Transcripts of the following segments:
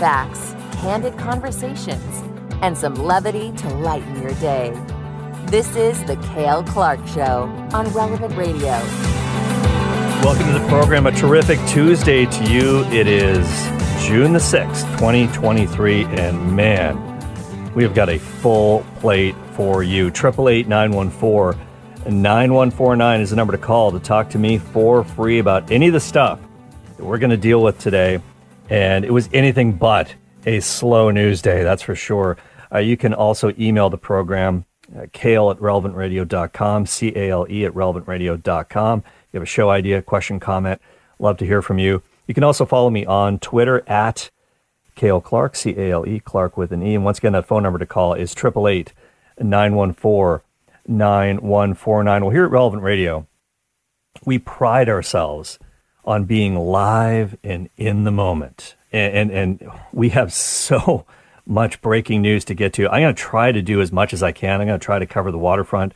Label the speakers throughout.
Speaker 1: facts, candid conversations, and some levity to lighten your day. This is The Cale Clark Show on Relevant Radio.
Speaker 2: Welcome to the program. A terrific Tuesday to you. It is June the 6th, 2023, and man, we have got a full plate for you. 888 914 9149 is the number to call to talk to me for free about any of the stuff that we're going to deal with today. And it was anything but a slow news day, that's for sure. Uh, you can also email the program, uh, cale at relevantradio.com, C A L E at relevantradio.com. You have a show idea, question, comment, love to hear from you. You can also follow me on Twitter at Cale Clark, C A L E, Clark with an E. And once again, that phone number to call is 888 914 9149. Well, here at Relevant Radio, we pride ourselves on being live and in the moment. And, and, and we have so much breaking news to get to. I'm going to try to do as much as I can. I'm going to try to cover the waterfront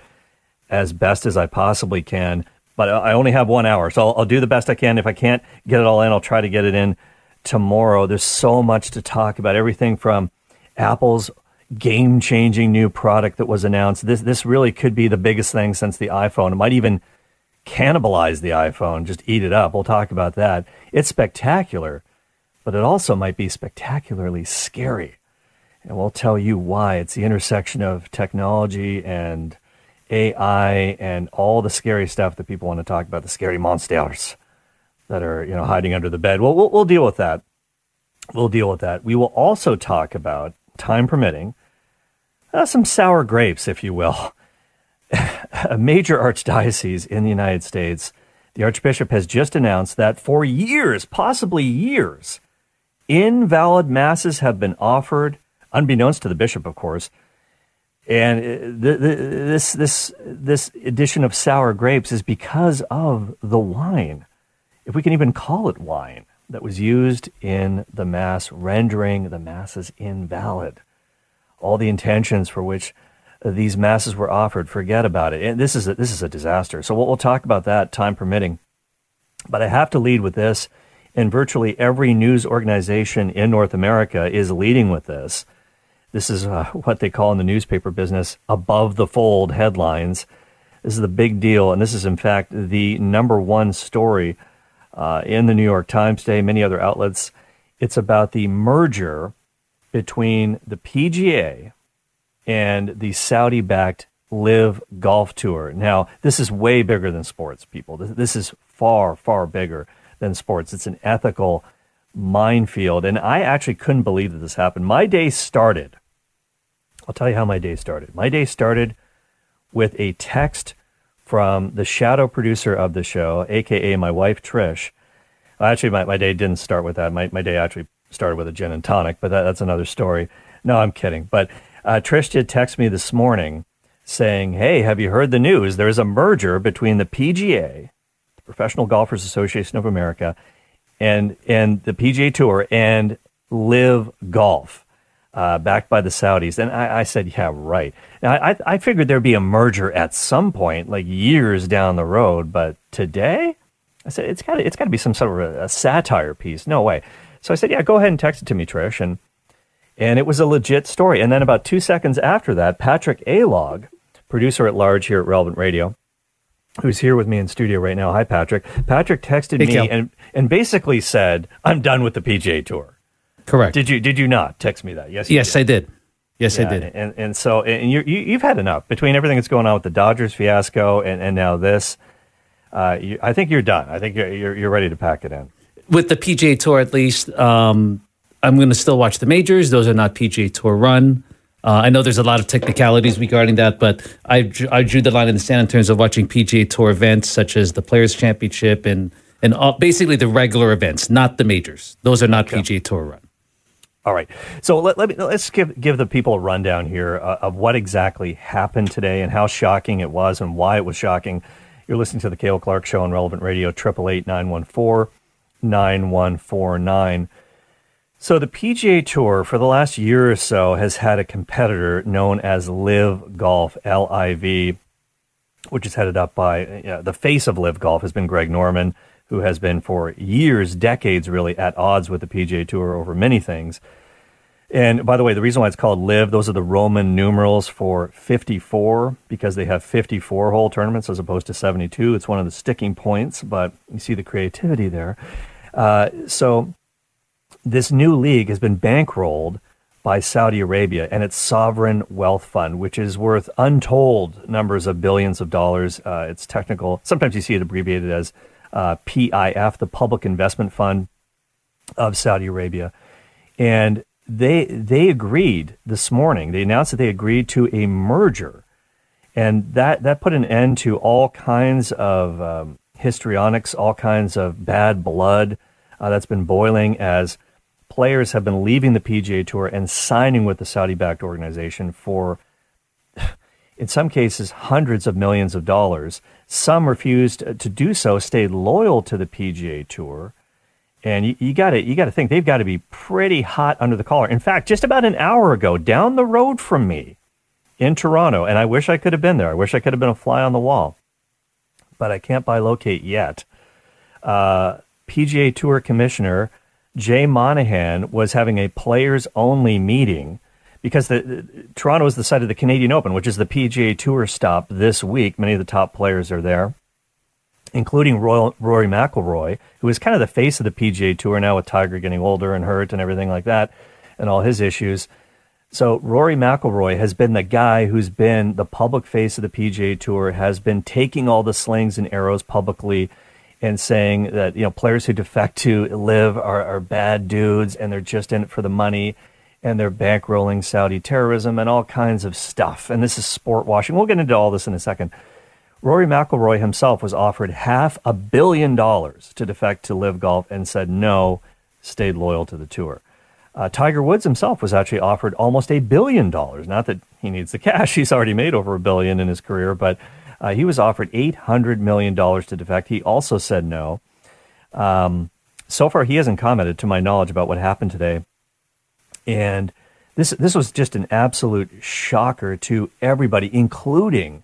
Speaker 2: as best as I possibly can. But I only have one hour, so I'll, I'll do the best I can. If I can't get it all in, I'll try to get it in tomorrow. There's so much to talk about. Everything from Apple's game changing new product that was announced. This this really could be the biggest thing since the iPhone. It might even cannibalize the iPhone, just eat it up. We'll talk about that. It's spectacular, but it also might be spectacularly scary. And we'll tell you why. It's the intersection of technology and AI and all the scary stuff that people want to talk about, the scary monsters that are, you know, hiding under the bed. Well, we'll, we'll deal with that. We'll deal with that. We will also talk about, time permitting, uh, some sour grapes, if you will. a major archdiocese in the United States, the Archbishop has just announced that for years, possibly years, invalid masses have been offered, unbeknownst to the bishop, of course. And uh, the, the, this this this addition of sour grapes is because of the wine, if we can even call it wine, that was used in the mass, rendering the masses invalid all the intentions for which these masses were offered. Forget about it. And this is a, this is a disaster. So we'll, we'll talk about that, time permitting. But I have to lead with this, and virtually every news organization in North America is leading with this. This is uh, what they call in the newspaper business above the fold headlines. This is the big deal, and this is in fact the number one story uh, in the New York Times today, many other outlets. It's about the merger between the PGA and the Saudi backed LIV Golf Tour. Now, this is way bigger than sports, people. This is far, far bigger than sports. It's an ethical minefield. And I actually couldn't believe that this happened. My day started. I'll tell you how my day started. My day started with a text from the shadow producer of the show, aka my wife Trish. Actually, my, my day didn't start with that. My, my day actually started with a gin and tonic, but that, that's another story. No, I'm kidding. But uh, Trish did text me this morning saying, Hey, have you heard the news? There's a merger between the PGA, the Professional Golfers Association of America, and, and the PGA Tour and LIV Golf. Uh, backed by the Saudis. And I, I said, yeah, right. Now, I, I figured there'd be a merger at some point, like years down the road. But today, I said, it's got it's got to be some sort of a, a satire piece. No way. So I said, yeah, go ahead and text it to me, Trish. And, and it was a legit story. And then about two seconds after that, Patrick Alog, producer at large here at Relevant Radio, who's here with me in studio right now. Hi, Patrick. Patrick texted hey, me and, and basically said, I'm done with the PGA Tour.
Speaker 3: Correct.
Speaker 2: Did you did you not text me that?
Speaker 3: Yes. Yes,
Speaker 2: did.
Speaker 3: I did. Yes,
Speaker 2: yeah,
Speaker 3: I did.
Speaker 2: And and so and you, you have had enough between everything that's going on with the Dodgers fiasco and, and now this. Uh, you, I think you're done. I think you're, you're you're ready to pack it in
Speaker 3: with the PGA Tour at least, um, I'm going to still watch the majors. Those are not PGA Tour run. Uh, I know there's a lot of technicalities regarding that, but I, I drew the line in the sand in terms of watching PGA Tour events such as the Players Championship and and all, basically the regular events, not the majors. Those are not okay. PGA Tour run.
Speaker 2: All right. So let, let me let's give give the people a rundown here uh, of what exactly happened today and how shocking it was and why it was shocking. You're listening to the Cale Clark Show on Relevant Radio, triple eight nine one four 9149. So the PGA Tour for the last year or so has had a competitor known as LIV Golf, L-I-V, which is headed up by the face of LIV Golf has been Greg Norman, who has been for years, decades really, at odds with the PGA Tour over many things. And by the way, the reason why it's called LIV, those are the Roman numerals for 54 because they have 54 hole tournaments as opposed to 72. It's one of the sticking points, but you see the creativity there. Uh, so this new league has been bankrolled by Saudi Arabia and its sovereign wealth fund, which is worth untold numbers of billions of dollars. Uh, it's technical. Sometimes you see it abbreviated as uh, PIF, the Public Investment Fund of Saudi Arabia. And they they agreed this morning. They announced that they agreed to a merger, and that that put an end to all kinds of um, histrionics, all kinds of bad blood uh, that's been boiling as players have been leaving the PGA Tour and signing with the Saudi-backed organization for, in some cases, hundreds of millions of dollars. Some refused to do so, stayed loyal to the PGA Tour and you, you got to you got to think they've got to be pretty hot under the collar. In fact, just about an hour ago, down the road from me in Toronto, and I wish I could have been there. I wish I could have been a fly on the wall, but I can't bilocate yet. Uh, PGA Tour Commissioner Jay Monahan was having a players only meeting because the, the, Toronto is the site of the Canadian Open, which is the PGA Tour stop this week. Many of the top players are there including Roy, Rory McIlroy, who is kind of the face of the PGA Tour now with Tiger getting older and hurt and everything like that, and all his issues. So Rory McIlroy has been the guy who's been the public face of the PGA Tour, has been taking all the slings and arrows publicly, and saying that you know players who defect to LIV are, are bad dudes and they're just in it for the money and they're bankrolling Saudi terrorism and all kinds of stuff. And this is sport washing. We'll get into all this in a second. Rory McIlroy himself was offered half a billion dollars to defect to LIV Golf and said no, stayed loyal to the tour. Uh, Tiger Woods himself was actually offered almost a billion dollars. Not that he needs the cash; he's already made over a billion in his career, but uh, he was offered eight hundred million dollars to defect. He also said no. Um, so far, he hasn't commented, to my knowledge, about what happened today. And this this was just an absolute shocker to everybody, including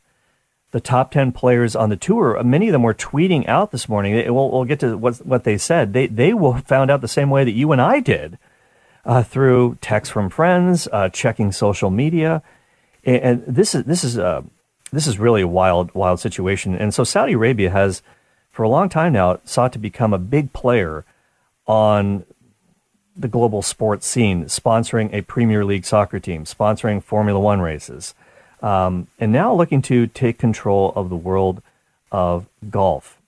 Speaker 2: the top 10 players on the tour, many of them were tweeting out this morning. We'll, we'll get to what, what they said. They, they found out the same way that you and I did uh, through texts from friends, uh, checking social media. And, and, this is, this is, uh, this is really a wild, wild situation. And so Saudi Arabia has, for a long time now, sought to become a big player on the global sports scene, sponsoring a Premier League soccer team, sponsoring Formula One races um, and now looking to take control of the world of golf.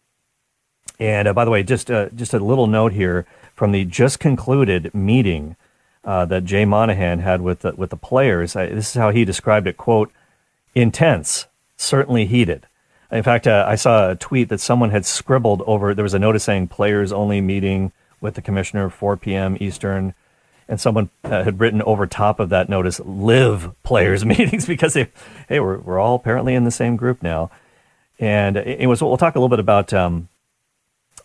Speaker 2: And uh, by the way, just uh, just a little note here from the just concluded meeting uh, that Jay Monahan had with the, with the players. this is how he described it: "quote Intense, certainly heated." In fact, uh, I saw a tweet that someone had scribbled over. There was a notice saying "players only meeting with the commissioner 4 p.m. Eastern." and someone uh, had written over top of that notice live players meetings because they hey we're, we're all apparently in the same group now and it was we'll talk a little bit about um,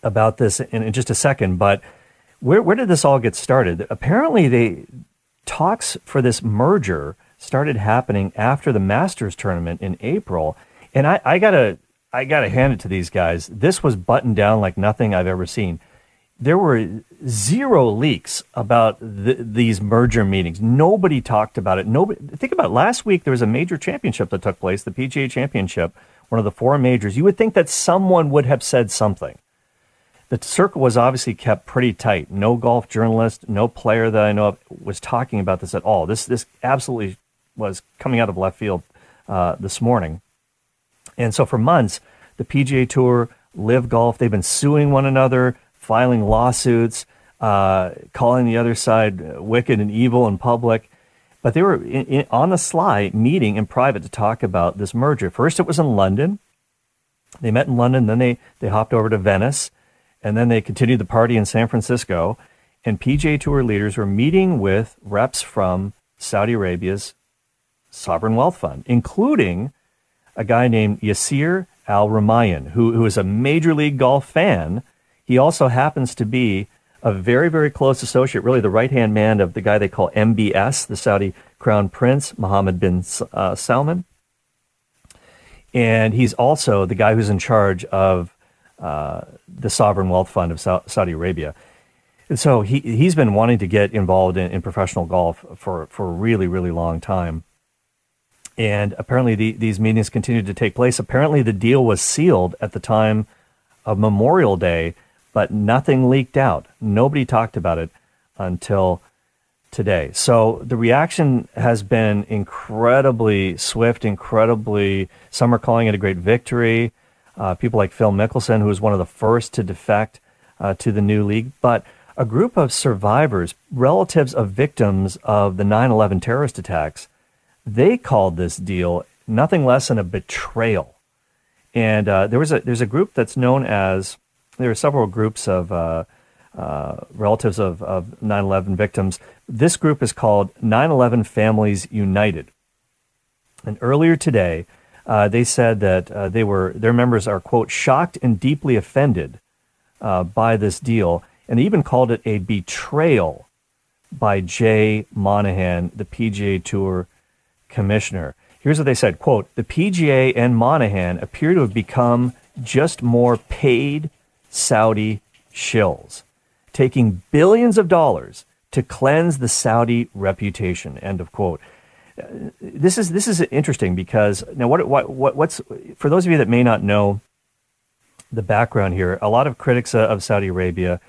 Speaker 2: about this in, in, just a second but where, where did this all get started apparently they talks for this merger started happening after the masters tournament in april and i, I gotta i gotta hand it to these guys this was buttoned down like nothing i've ever seen there were zero leaks about th- these merger meetings. Nobody talked about it. Nobody think about it. last week. There was a major championship that took place, the PGA Championship, one of the four majors. You would think that someone would have said something. The circle was obviously kept pretty tight. No golf journalist, no player that I know of was talking about this at all. This this absolutely was coming out of left field uh, this morning. And so for months, the PGA Tour, LIV Golf, they've been suing one another filing lawsuits, uh, calling the other side wicked and evil in public. But they were in, in, on the sly meeting in private to talk about this merger. First, it was in London. They met in London, then they, they hopped over to Venice, and then they continued the party in San Francisco. And PGA Tour leaders were meeting with reps from Saudi Arabia's sovereign wealth fund, including a guy named Yasir Al Rumayyan, who, who is a major league golf fan he also happens to be a very, very close associate, really the right hand man of the guy they call MBS, the Saudi crown prince, Mohammed bin uh, Salman. And he's also the guy who's in charge of uh, the sovereign wealth fund of Saudi Arabia. And so he he's been wanting to get involved in, in professional golf for for a really really long time. And apparently the, these meetings continued to take place. Apparently the deal was sealed at the time of Memorial Day, but nothing leaked out. Nobody talked about it until today. So the reaction has been incredibly swift, incredibly. Some are calling it a great victory. Uh, people like Phil Mickelson, who was one of the first to defect uh, to the new league, but a group of survivors, relatives of victims of the 9 11 terrorist attacks, they called this deal nothing less than a betrayal. And uh, there was a, there's a group that's known as, there are several groups of uh, uh, relatives of, of 9 11 victims. This group is called 9 11 Families United. And earlier today, uh, they said that uh, they were, their members are, quote, shocked and deeply offended uh, by this deal and they even called it a betrayal by Jay Monahan, the PGA Tour commissioner. Here's what they said, quote, "The PGA and Monahan appear to have become just more paid Saudi shills, taking billions of dollars to cleanse the Saudi reputation." End of quote. This is this is interesting because now what, what, what what's for those of you that may not know the background here, a lot of critics of Saudi Arabia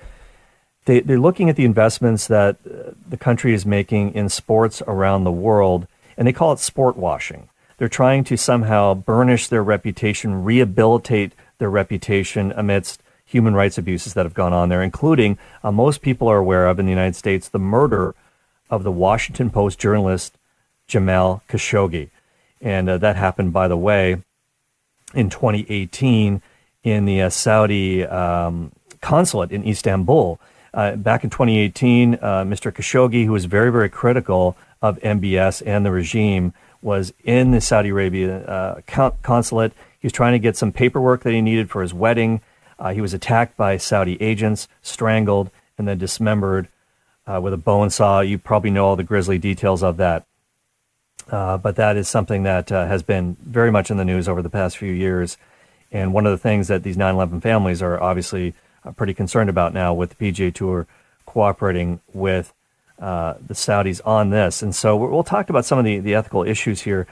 Speaker 2: they, they're looking at the investments that uh, the country is making in sports around the world, and they call it sport washing. They're trying to somehow burnish their reputation, rehabilitate their reputation amidst human rights abuses that have gone on there, including, uh, most people are aware of in the United States, the murder of the Washington Post journalist Jamal Khashoggi. And uh, that happened, by the way, in 2018 in the uh, Saudi um, consulate in Istanbul. Uh, back in 2018, uh, Mr. Khashoggi, who was very, very critical of MBS and the regime, was in the Saudi Arabia uh, consulate. He was trying to get some paperwork that he needed for his wedding. Uh, he was attacked by Saudi agents, strangled, and then dismembered uh, with a bone saw. You probably know all the grisly details of that. Uh, but that is something that has been very much in the news over the past few years. And one of the things that these 9 11 families are obviously uh, pretty concerned about now with the PGA Tour cooperating with uh, the Saudis on this. And so we'll talk about some of the, the ethical issues here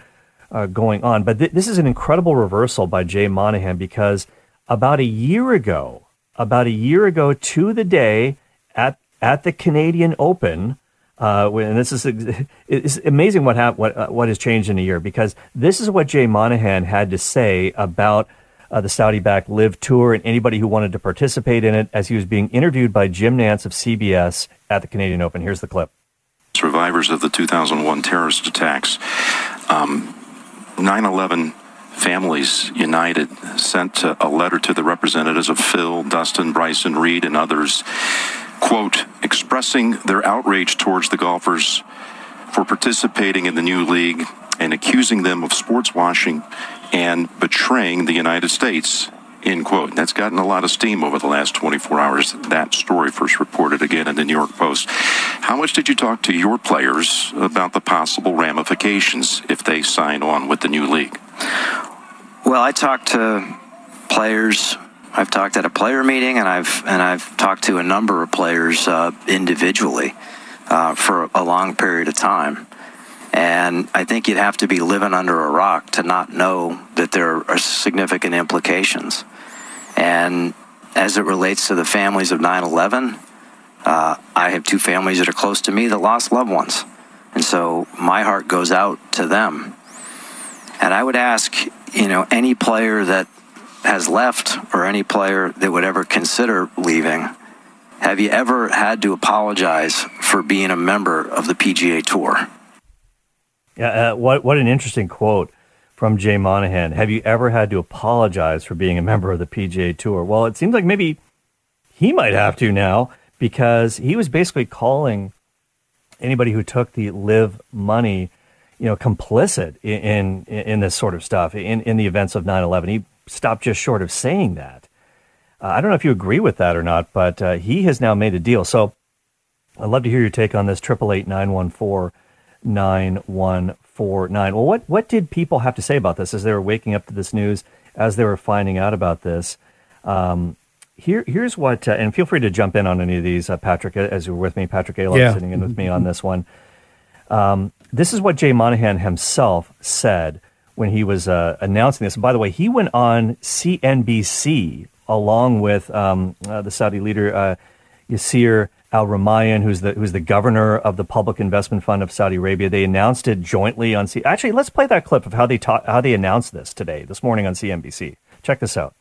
Speaker 2: uh, going on. But th- this is an incredible reversal by Jay Monahan because about a year ago, about a year ago to the day at at the Canadian Open, uh, and this is it's amazing what hap- what uh, what has changed in a year because this is what Jay Monahan had to say about uh, the Saudi backed LIV Tour and anybody who wanted to participate in it as he was being interviewed by Jim Nantz of CBS at the Canadian Open. Here's the clip.
Speaker 4: Survivors of the 2001 terrorist attacks, um, 9 11 Families United sent a letter to the representatives of Phil, Dustin, Bryson, Reed, and others, quote, expressing their outrage towards the golfers for participating in the new league and accusing them of sports washing and betraying the United States. End quote. That's gotten a lot of steam over the last 24 hours. That story first reported again in the New York Post. How much did you talk to your players about the possible ramifications if they sign on with the new league?
Speaker 5: Well, I talked to players. I've talked at a player meeting, and I've and I've talked to a number of players uh, individually uh, for a long period of time. And I think you'd have to be living under a rock to not know that there are significant implications. And as it relates to the families of 9 11, uh, I have two families that are close to me that lost loved ones. And so my heart goes out to them. And I would ask, you know, any player that has left or any player that would ever consider leaving, have you ever had to apologize for being a member of the PGA Tour?
Speaker 2: Yeah, uh, what what an interesting quote from Jay Monahan. Have you ever had to apologize for being a member of the PGA Tour? Well, it seems like maybe he might have to now because he was basically calling anybody who took the LIV money, you know, complicit in in, in this sort of stuff in in the events of 9/11. He stopped just short of saying that. Uh, I don't know if you agree with that or not, but uh, he has now made a deal. So I'd love to hear your take on this. Triple eight nine one four. 9149. Well, what, what did people have to say about this as they were waking up to this news, as they were finding out about this? Um, here, here's what, uh, and feel free to jump in on any of these, uh, Patrick, as you're with me. Patrick Alon
Speaker 3: Yeah.
Speaker 2: sitting in with me on this one. Um, this is what Jay Monahan himself said when he was uh, announcing this. And by the way, he went on CNBC along with um, uh, the Saudi leader uh, Yasir Al Rumayyan, who's the who's the governor of the Public Investment Fund of Saudi Arabia. They announced it jointly on C. Actually, let's play that clip of how they ta- how they announced this today, this morning on CNBC. Check this out.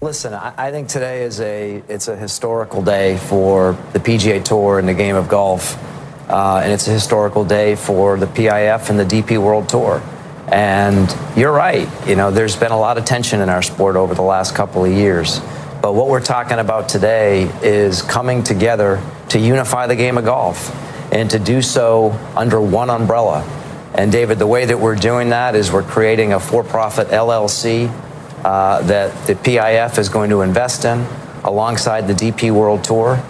Speaker 6: Listen, I, I think today is a it's a historical day for the PGA Tour and the game of golf, uh, and it's a historical day for the PIF and the DP World Tour. And you're right, you know, there's been a lot of tension in our sport over the last couple of years. But what we're talking about today is coming together to unify the game of golf and to do so under one umbrella. And David, the way that we're doing that is we're creating a for-profit LLC uh, that the PIF is going to invest in alongside the DP World Tour.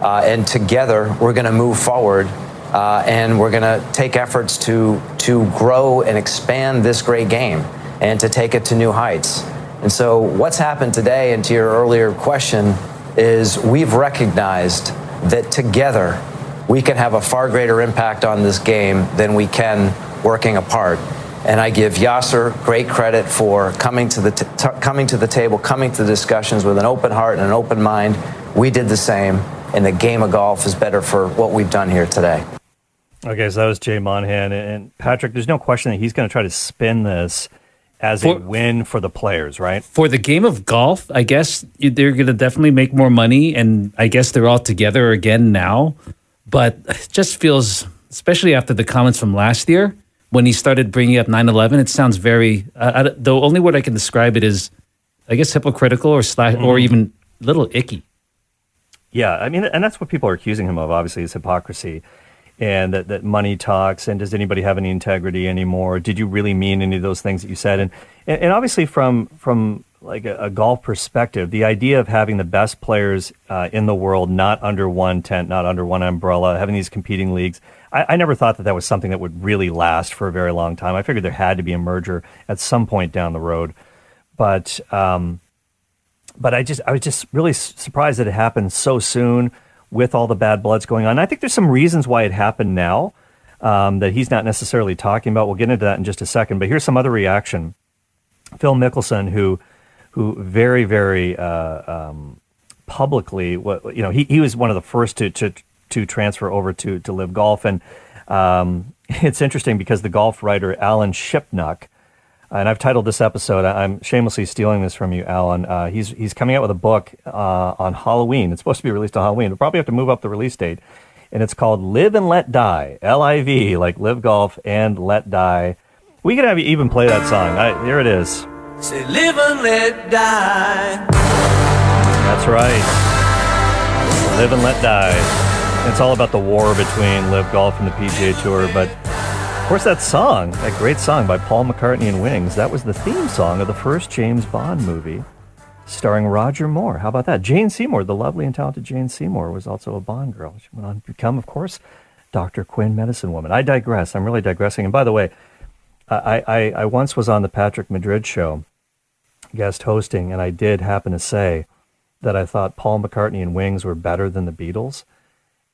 Speaker 6: Uh, and together, we're going to move forward uh, and we're going to take efforts to, to grow and expand this great game and to take it to new heights. And so, what's happened today, and to your earlier question, is we've recognized that together we can have a far greater impact on this game than we can working apart. And I give Yasser great credit for coming to the t- coming to the table, coming to the discussions with an open heart and an open mind. We did the same, and the game of golf is better for what we've done here today.
Speaker 2: Okay, so that was Jay Monahan and Patrick. There's no question that he's going to try to spin this as a win for the players, right?
Speaker 3: For the game of golf, I guess they're going to definitely make more money, and I guess they're all together again now. But it just feels, especially after the comments from last year when he started bringing up 9/11, it sounds very. Uh, I, the only word I can describe it is, I guess, hypocritical or slash, or even a little icky.
Speaker 2: Yeah, I mean, and that's what people are accusing him of. Obviously, is hypocrisy, and that, that money talks. And does anybody have any integrity anymore? Did you really mean any of those things that you said? And and, and obviously, from from like a, a golf perspective, the idea of having the best players uh, in the world not under one tent, not under one umbrella, having these competing leagues. I, I never thought that that was something that would really last for a very long time. I figured there had to be a merger at some point down the road, but. Um, but I just I was just really surprised that it happened so soon with all the bad bloods going on. I think there's some reasons why it happened now um, that he's not necessarily talking about. We'll get into that in just a second. But here's some other reaction. Phil Mickelson, who who very very uh, um, publicly, you know, he, he was one of the first to to to transfer over to to LIV golf, and um, it's interesting because the golf writer Alan Shipnuck and I've titled this episode. I'm shamelessly stealing this from you, Alan. Uh, he's he's coming out with a book uh, on Halloween. It's supposed to be released on Halloween. We'll probably have to move up the release date, and it's called "LIV and Let Die." L I V, like LIV golf and let die. We could have you even play that song. I, here it is.
Speaker 7: Say live and let die.
Speaker 2: That's right. Live and let die. It's all about the war between LIV Golf and the PGA Tour, but course that song, that great song by Paul McCartney and Wings, that was the theme song of the first James Bond movie, starring Roger Moore. How about that? Jane Seymour, the lovely and talented Jane Seymour, was also a Bond girl. She went on to become, of course, Dr. Quinn, Medicine Woman. I digress. I'm really digressing. And by the way, I, I, I once was on the Patrick Madrid show, guest hosting, and I did happen to say that I thought Paul McCartney and Wings were better than the Beatles.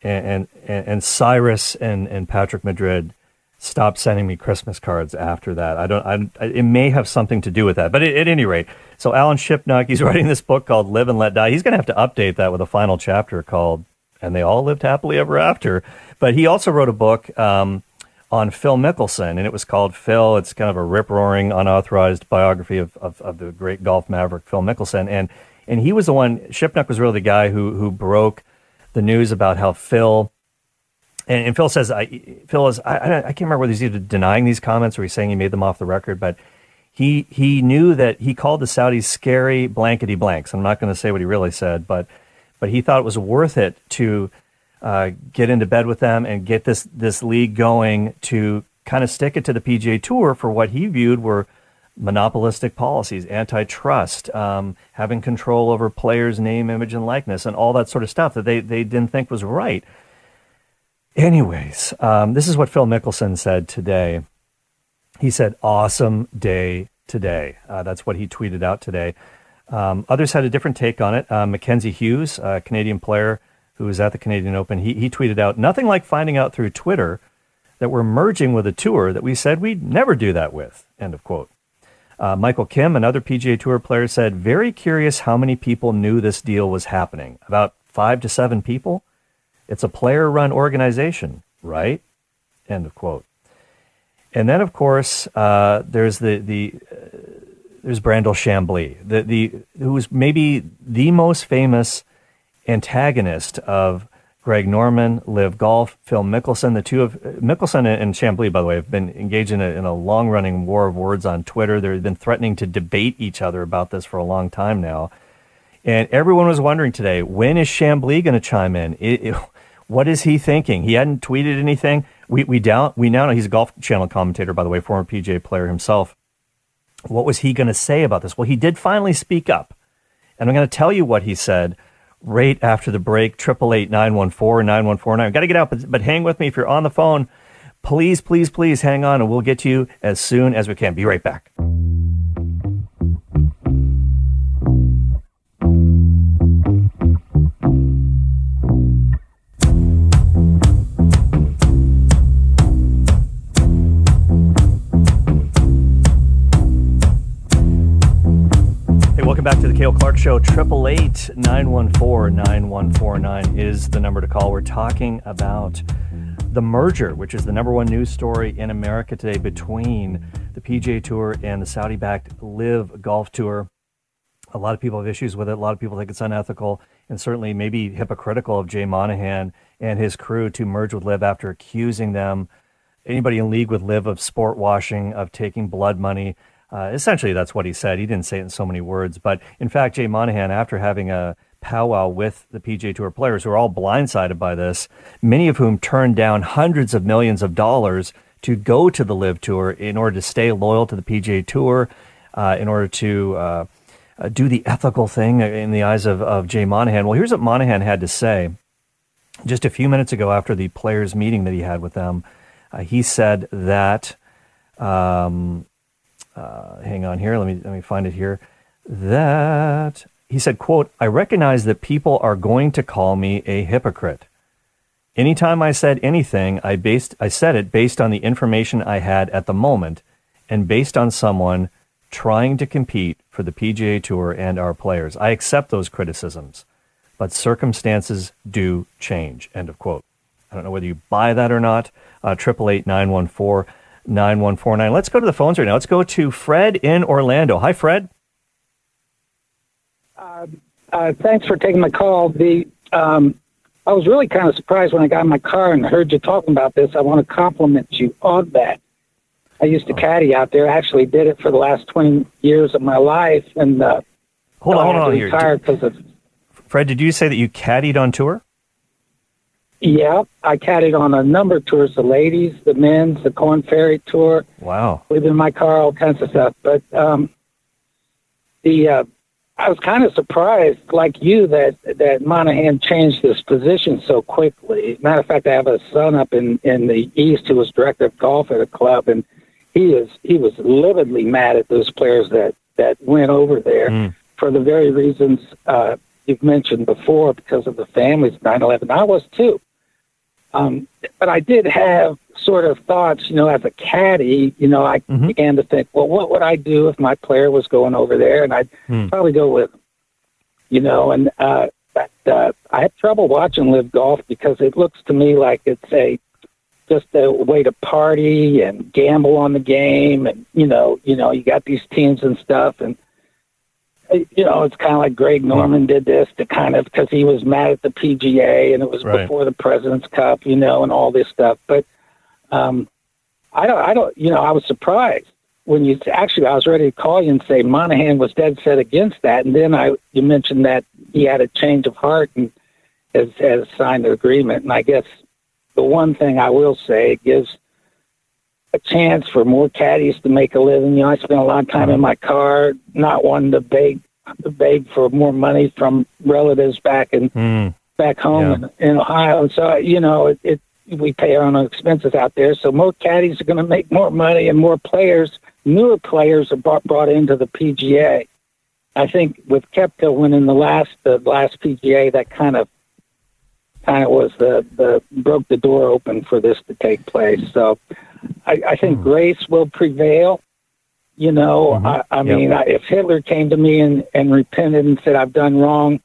Speaker 2: And, and, and Cyrus and, and Patrick Madrid stopped sending me Christmas cards after that. I don't. I, it may have something to do with that. But at, at any rate, so Alan Shipnuck, he's writing this book called LIV and Let Die. He's going to have to update that with a final chapter called "And They All Lived Happily Ever After." But he also wrote a book um, on Phil Mickelson, and it was called Phil. It's kind of a rip roaring, unauthorized biography of, of, of the great golf maverick Phil Mickelson, and and he was the one. Shipnuck was really the guy who who broke the news about how Phil and, and Phil says, I, Phil is, I, I, I can't remember whether he's either denying these comments or he's saying he made them off the record, but he he knew that he called the Saudis scary blankety blanks. I'm not going to say what he really said, but but he thought it was worth it to uh, get into bed with them and get this this league going to kind of stick it to the PGA Tour for what he viewed were monopolistic policies, antitrust, um, having control over players' name, image, and likeness, and all that sort of stuff that they, they didn't think was right. Anyways, um, this is what Phil Mickelson said today. He said, "Awesome day today." Uh, that's what he tweeted out today. Um, others had a different take on it. Uh, Mackenzie Hughes, a Canadian player who was at the Canadian Open, he, he tweeted out, Nothing like finding out through Twitter that we're merging with a tour that we said we'd never do that with. End of quote. Uh, Michael Kim, another PGA Tour player, said, Very curious how many people knew this deal was happening. About five to seven people. It's a player run organization, right? End of quote. And then, of course, uh, there's the, the uh, there's Brandel Chamblee, the, the, who was maybe the most famous antagonist of Greg Norman, LIV Golf, Phil Mickelson. The two of Mickelson and Chamblee, by the way, have been engaged in a, in a long running war of words on Twitter. They've been threatening to debate each other about this for a long time now. And everyone was wondering today, when is Chamblee going to chime in? It, it, what is he thinking? He hadn't tweeted anything. We, we, down, we now know he's a Golf Channel commentator, by the way, former PGA player himself. What was he going to say about this? Well, he did finally speak up. And I'm going to tell you what he said right after the break. Triple eight nine one four nine one four nine. Got to get out, but, but hang with me if you're on the phone. Please, please, please hang on, and we'll get to you as soon as we can. Be right back. Back to the Cale Clark Show. Triple eight nine one four nine one four nine is the number to call. We're talking about the merger, which is the number one news story in America today between the PGA Tour and the Saudi-backed LIV Golf Tour. A lot of people have issues with it. A lot of people think it's unethical and certainly maybe hypocritical of Jay Monahan and his crew to merge with LIV after accusing them, anybody in league with LIV, of sport washing, of taking blood money. Uh, essentially, that's what he said. He didn't say it in so many words. But in fact, Jay Monahan, after having a powwow with the PGA Tour players who are all blindsided by this, many of whom turned down hundreds of millions of dollars to go to the LIV Tour in order to stay loyal to the PGA Tour, uh, in order to uh, uh, do the ethical thing in the eyes of, of Jay Monahan. Well, here's what Monahan had to say just a few minutes ago after the players' meeting that he had with them. Uh, he said that. Um, uh, hang on here. Let me let me find it here. That he said, "quote I recognize that people are going to call me a hypocrite. Anytime I said anything, I based I said it based on the information I had at the moment, and based on someone trying to compete for the PGA Tour and our players. I accept those criticisms, but circumstances do change." End of quote. I don't know whether you buy that or not. Uh, triple eight nine one four. 9149. Let's go to the phones right now. Let's go to Fred in Orlando. Hi, Fred.
Speaker 8: Uh, uh, thanks for taking my call. The um, I was really kind of surprised when I got in my car and heard you talking about this. I want to compliment you on that. I used to oh. caddy out there. I actually did it for the last 20 years of my life. And uh,
Speaker 2: hold on, hold on here.
Speaker 8: Because of
Speaker 2: Fred, did you say that you caddied on tour?
Speaker 8: Yeah, I caddied on a number of tours: the ladies, the men's, the Corn Ferry tour.
Speaker 2: Wow,
Speaker 8: leaving my car, all kinds of stuff. But um, the uh, I was kind of surprised, like you, that that Monahan changed his position so quickly. Matter of fact, I have a son up in in the East who was director of golf at a club, and he is he was lividly mad at those players that that went over there mm. for the very reasons uh, you've mentioned before, because of the families 9/11. I was too. Um, but I did have sort of thoughts, you know, as a caddy, you know, I mm-hmm. began to think, well, what would I do if my player was going over there? And I'd mm. probably go with him, you know, and, uh, but, uh, I have trouble watching LIV golf because it looks to me like it's a, just a way to party and gamble on the game. And, you know, you know, you got these teams and stuff and, you know, it's kind of like Greg Norman did this to kind of because he was mad at the PGA and it was right. before the President's Cup, you know, and all this stuff. But um, I don't, I don't, you know, I was surprised when you actually I was ready to call you and say Monahan was dead set against that, and then I you mentioned that he had a change of heart and has, has signed an agreement. And I guess the one thing I will say it gives a chance for more caddies to make a living. You know, I spent a lot of time in my car, not wanting to beg to beg for more money from relatives back in mm. back home yeah. in, in Ohio. So you know, it, it we pay our own expenses out there. So more caddies are going to make more money, and more players, newer players, are brought, brought into the PGA. I think with Koepka winning the last the last PGA, that kind of kind of was the the broke the door open for this to take place. So I, I think hmm. grace will prevail. You know, mm-hmm. I, I
Speaker 2: Yep.
Speaker 8: mean, I, if Hitler came to me and, and repented and said I've done wrong,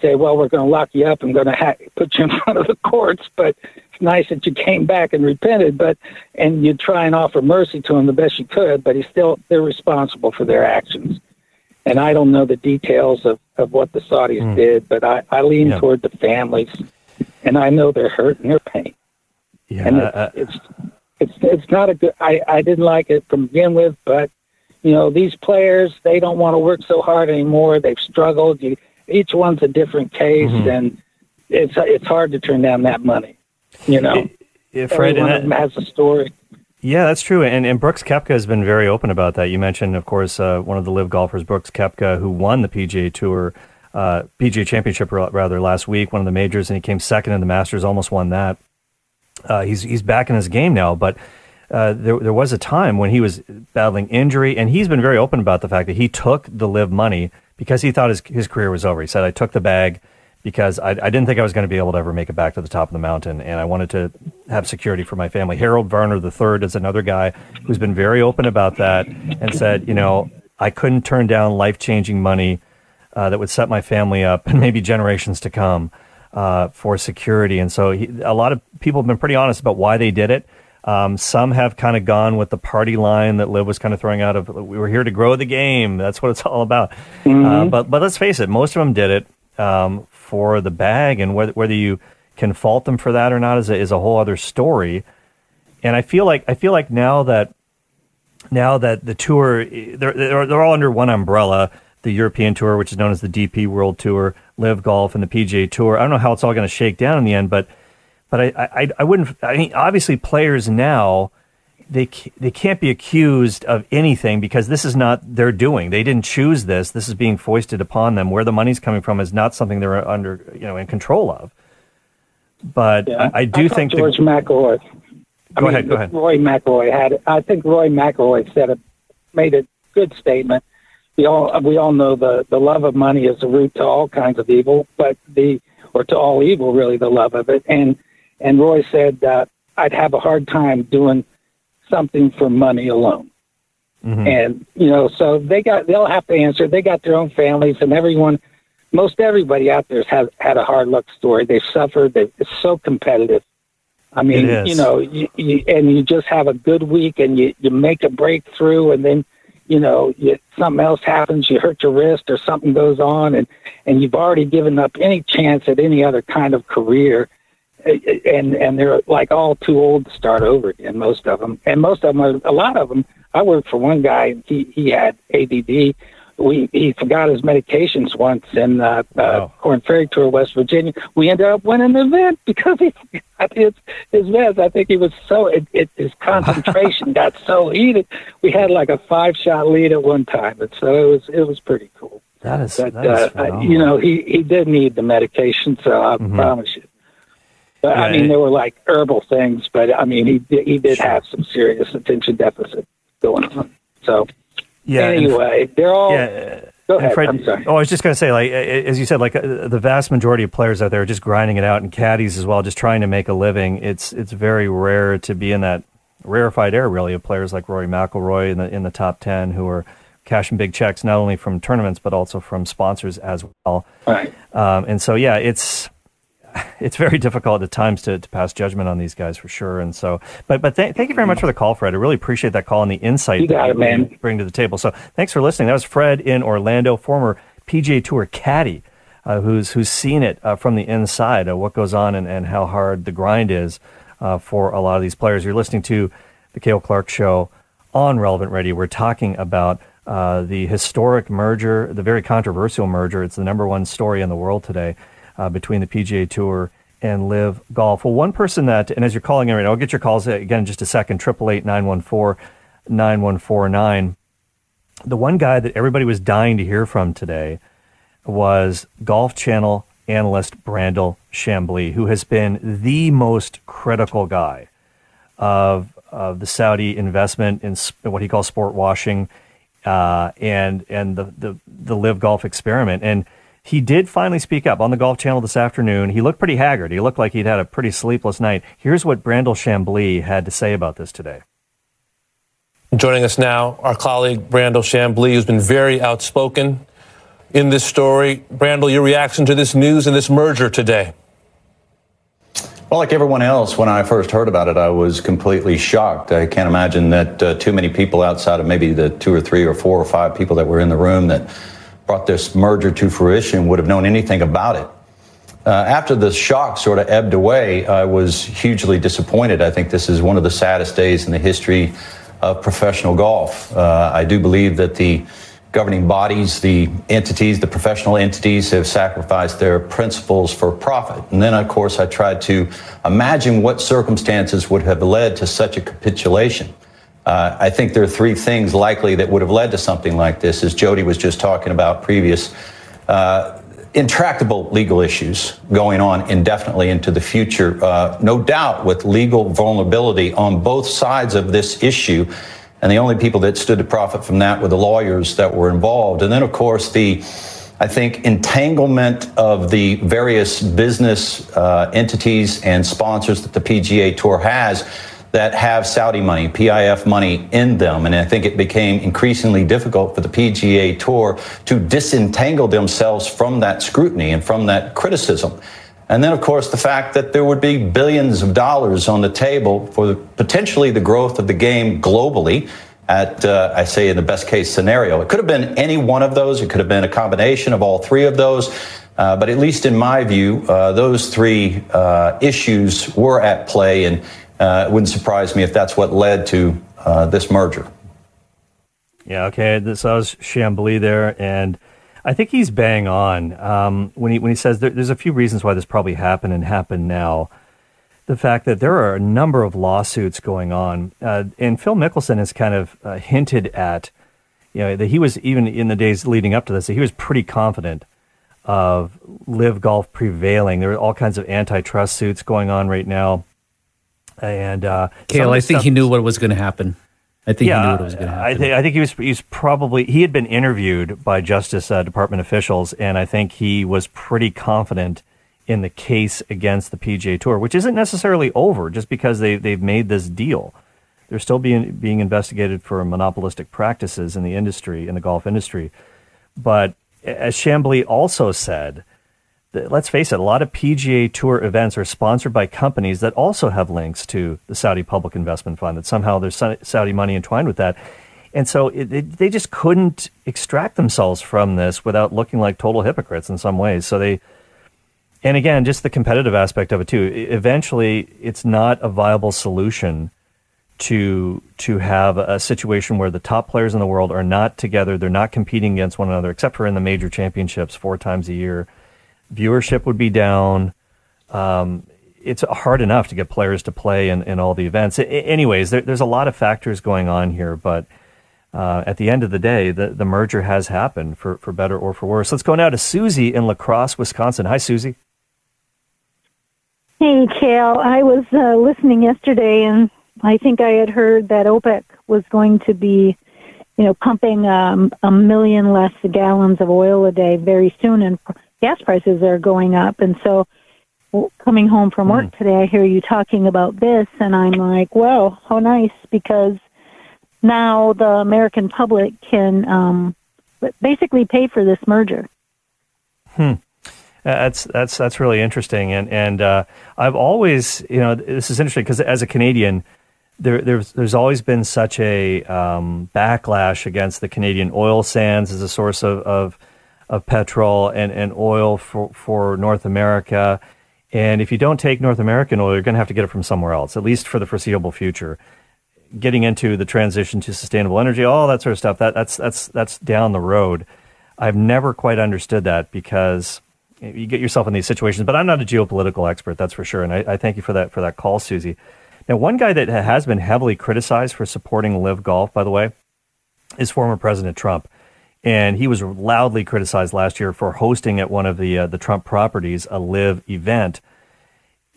Speaker 8: say, well, we're going to lock you up and going to ha- put you in front of the courts. But it's nice that you came back and repented. But and you try and offer mercy to him the best you could. But he's still they're responsible for their actions. And I don't know the details of, of what the Saudis hmm. did, but I, I lean
Speaker 2: Yeah.
Speaker 8: toward the families, and I know they're hurt and they're pain.
Speaker 2: Yeah,
Speaker 8: And
Speaker 2: uh,
Speaker 8: it's, it's it's it's not a good. I I didn't like it from begin with, but you know these players they don't want to work so hard anymore. They've struggled. You, each one's a different case,
Speaker 2: Mm-hmm.
Speaker 8: and it's it's hard to turn down that money. You know,
Speaker 2: yeah,
Speaker 8: every
Speaker 2: Fred, and
Speaker 8: one of them has a story.
Speaker 2: Yeah, that's true. And, and Brooks Koepka has been very open about that. You mentioned, of course, uh, one of the LIV golfers, Brooks Koepka, who won the PGA Tour, uh, PGA Championship rather last week, one of the majors, and he came second in the Masters, almost won that. Uh, he's he's back in his game now, but uh, there there was a time when he was battling injury, and he's been very open about the fact that he took the LIV money because he thought his his career was over. He said, "I took the bag." Because I, I didn't think I was going to be able to ever make it back to the top of the mountain, and I wanted to have security for my family. Harold Varner III is another guy who's been very open about that and said, you know, I couldn't turn down life changing money uh, that would set my family up and maybe generations to come uh, for security. And so he, a lot of people have been pretty honest about why they did it. Um, some have kind of gone with the party line that LIV was kind of throwing out of we were here to grow the game. That's what it's all about. Uh, but but let's face it, most of them did it um, for the bag, and whether whether you can fault them for that or not is a, is a whole other story. And I feel like I feel like now that now that the tour they're they're, they're all under one umbrella the European Tour which is known as the DP World Tour LIV Golf and the PGA Tour I don't know how it's all going to shake down in the end but but I I, I wouldn't I mean obviously players now they they can't be accused of anything because this is not their doing they didn't choose this this is being foisted upon them where the money's coming from is not something they're under you know in control of but I, I do
Speaker 8: thought
Speaker 2: think the-
Speaker 8: George McIlroy. I
Speaker 2: Go
Speaker 8: mean,
Speaker 2: ahead, go ahead.
Speaker 8: Roy McIlroy had. I think Roy McIlroy said a made a good statement. We all we all know the the love of money is the root to all kinds of evil, but the or to all evil really the love of it. And and Roy said uh, I'd have a hard time doing something for money alone. And you know, so they got they'll have to answer. They got their own families, and everyone, most everybody out there has had a hard luck story. They've suffered. They, it's so competitive. I mean, you know, you, you, and you just have a good week, and you you make a breakthrough, and then you know you, something else happens. You hurt your wrist, or something goes on, and and you've already given up any chance at any other kind of career eh, eh, and and they're like all too old to start over again. Most of them, and most of them, are, a lot of them. I worked for one guy. He he had ADD. We he forgot his medications once in uh, uh,
Speaker 2: Wow.
Speaker 8: Corn Ferry Tour, West Virginia. We ended up winning the event because he forgot his his meds. I think he was so it, it, his concentration got so heated. We had like a five shot lead at one time, and so it was it was pretty cool.
Speaker 2: that is
Speaker 8: But
Speaker 2: that is
Speaker 8: uh, you know, he he did need the medication, so I promise you. But I mean,
Speaker 2: it-
Speaker 8: they were like herbal things, but I mean, he he did have some serious attention deficit going on. So
Speaker 2: yeah, and-
Speaker 8: anyway, they're all.
Speaker 2: yeah.
Speaker 8: Go ahead.
Speaker 2: Fred,
Speaker 8: I'm sorry.
Speaker 2: Oh, I was just going to say, like as you said, like uh, the vast majority of players out there are just grinding it out, and caddies as well, just trying to make a living. It's it's very rare to be in that rarefied air, really, of players like Rory McIlroy in the in the top ten who are cashing big checks not only from tournaments but also from sponsors as well.
Speaker 8: Right.
Speaker 2: Um, and so, yeah, it's it's very difficult at times to, to pass judgment on these guys for sure. And so, but but th- thank you very much for the call, Fred. I really appreciate that call and the insight
Speaker 8: You
Speaker 2: that
Speaker 8: it, man.
Speaker 2: you bring to the table. So, thanks for listening. That was Fred in Orlando, former PGA Tour caddy, uh, who's who's seen it uh, from the inside, uh, what goes on and, and how hard the grind is uh, for a lot of these players. You're listening to the Cale Clark Show on Relevant Radio. We're talking about uh, the historic merger, the very controversial merger. It's the number one story in the world today uh, between the PGA Tour and LIV Golf. Well, one person that, and as you're calling in right now, I'll get your calls again in just a second, 888 914 9149. The one guy that everybody was dying to hear from today was Golf Channel analyst Brandel Chamblee, who has been the most critical guy of, of the Saudi investment in what he calls sport washing uh, and and the, the the LIV golf experiment. And he did finally speak up on the Golf Channel this afternoon. He looked pretty haggard. He looked like he'd had a pretty sleepless night. Here's what Brandel Chamblee had to say about this today.
Speaker 9: Joining us now, our colleague Brandel Chamblee, who's been very outspoken in this story. Brandel, your reaction to this news and this merger today?
Speaker 10: Well, like everyone else, when I first heard about it, I was completely shocked. I can't imagine that uh, too many people outside of maybe the two or three or four or five people that were in the room that brought this merger to fruition would have known anything about it. Uh, after the shock sort of ebbed away, I was hugely disappointed. I think this is one of the saddest days in the history of professional golf. Uh, I do believe that the governing bodies, the entities, the professional entities have sacrificed their principles for profit. And then, of course, I tried to imagine what circumstances would have led to such a capitulation. Uh, I think there are three things likely that would have led to something like this, as Jody was just talking about previous. Uh, intractable legal issues going on indefinitely into the future, uh, no doubt with legal vulnerability on both sides of this issue and the only people that stood to profit from that were the lawyers that were involved. And then, of course, the I think entanglement of the various business uh, entities and sponsors that the PGA Tour has that have Saudi money, PIF money in them. And I think it became increasingly difficult for the PGA Tour to disentangle themselves from that scrutiny and from that criticism. And then, of course, the fact that there would be billions of dollars on the table for potentially the growth of the game globally at, uh, I say, in the best case scenario. It could have been any one of those. It could have been a combination of all three of those. Uh, but at least in my view, uh, those three uh, issues were at play, and uh, it wouldn't surprise me if that's what led to uh, this merger.
Speaker 2: Yeah, okay. This was Chamblee there, and I think he's bang on um, when he when he says there, there's a few reasons why this probably happened and happened now. The fact that there are a number of lawsuits going on, uh, and Phil Mickelson has kind of uh, hinted at, you know, that he was even in the days leading up to this, that he was pretty confident of LIV golf prevailing. There are all kinds of antitrust suits going on right now, and uh,
Speaker 3: Cale, I think he knew what was going to happen. I think
Speaker 2: yeah,
Speaker 3: he knew what was going to happen.
Speaker 2: I, th- I think he was he's probably he had been interviewed by Justice uh, Department officials, and I think he was pretty confident in the case against the PGA Tour, which isn't necessarily over just because they they've made this deal. They're still being being investigated for monopolistic practices in the industry in the golf industry, but as Chamblee also said, let's face it, a lot of PGA Tour events are sponsored by companies that also have links to the Saudi Public Investment Fund, that somehow there's Saudi money entwined with that. And so it, it, they just couldn't extract themselves from this without looking like total hypocrites in some ways. So they, and again, just the competitive aspect of it too. Eventually, it's not a viable solution to to have a situation where the top players in the world are not together. They're not competing against one another, except for in the major championships four times a year viewership would be down. Um, it's hard enough to get players to play in, in all the events. I, anyways, there, there's a lot of factors going on here, but uh, at the end of the day, the, the merger has happened for, for better or for worse. Let's go now to Susie in La Crosse, Wisconsin. Hi, Susie.
Speaker 11: Hey, Cale. I was uh, listening yesterday, and I think I had heard that OPEC was going to be, you know, pumping um, a million less gallons of oil a day very soon, and gas prices are going up. And so coming home from work mm. today, I hear you talking about this, and I'm like, well, how nice, because now the American public can um, basically pay for this merger.
Speaker 2: Hmm. That's that's that's really interesting, and and uh, I've always, you know, this is interesting because as a Canadian, there, there's there's always been such a um, backlash against the Canadian oil sands as a source of, of of petrol and, and oil for, for North America. And if you don't take North American oil, you're going to have to get it from somewhere else, at least for the foreseeable future. Getting into the transition to sustainable energy, all that sort of stuff, that, that's, that's, that's down the road. I've never quite understood that because you get yourself in these situations, but I'm not a geopolitical expert, that's for sure. And I, I thank you for that, for that call, Susie. Now, one guy that has been heavily criticized for supporting LIV Golf, by the way, is former President Trump and he was loudly criticized last year for hosting at one of the uh, the Trump properties a LIV event.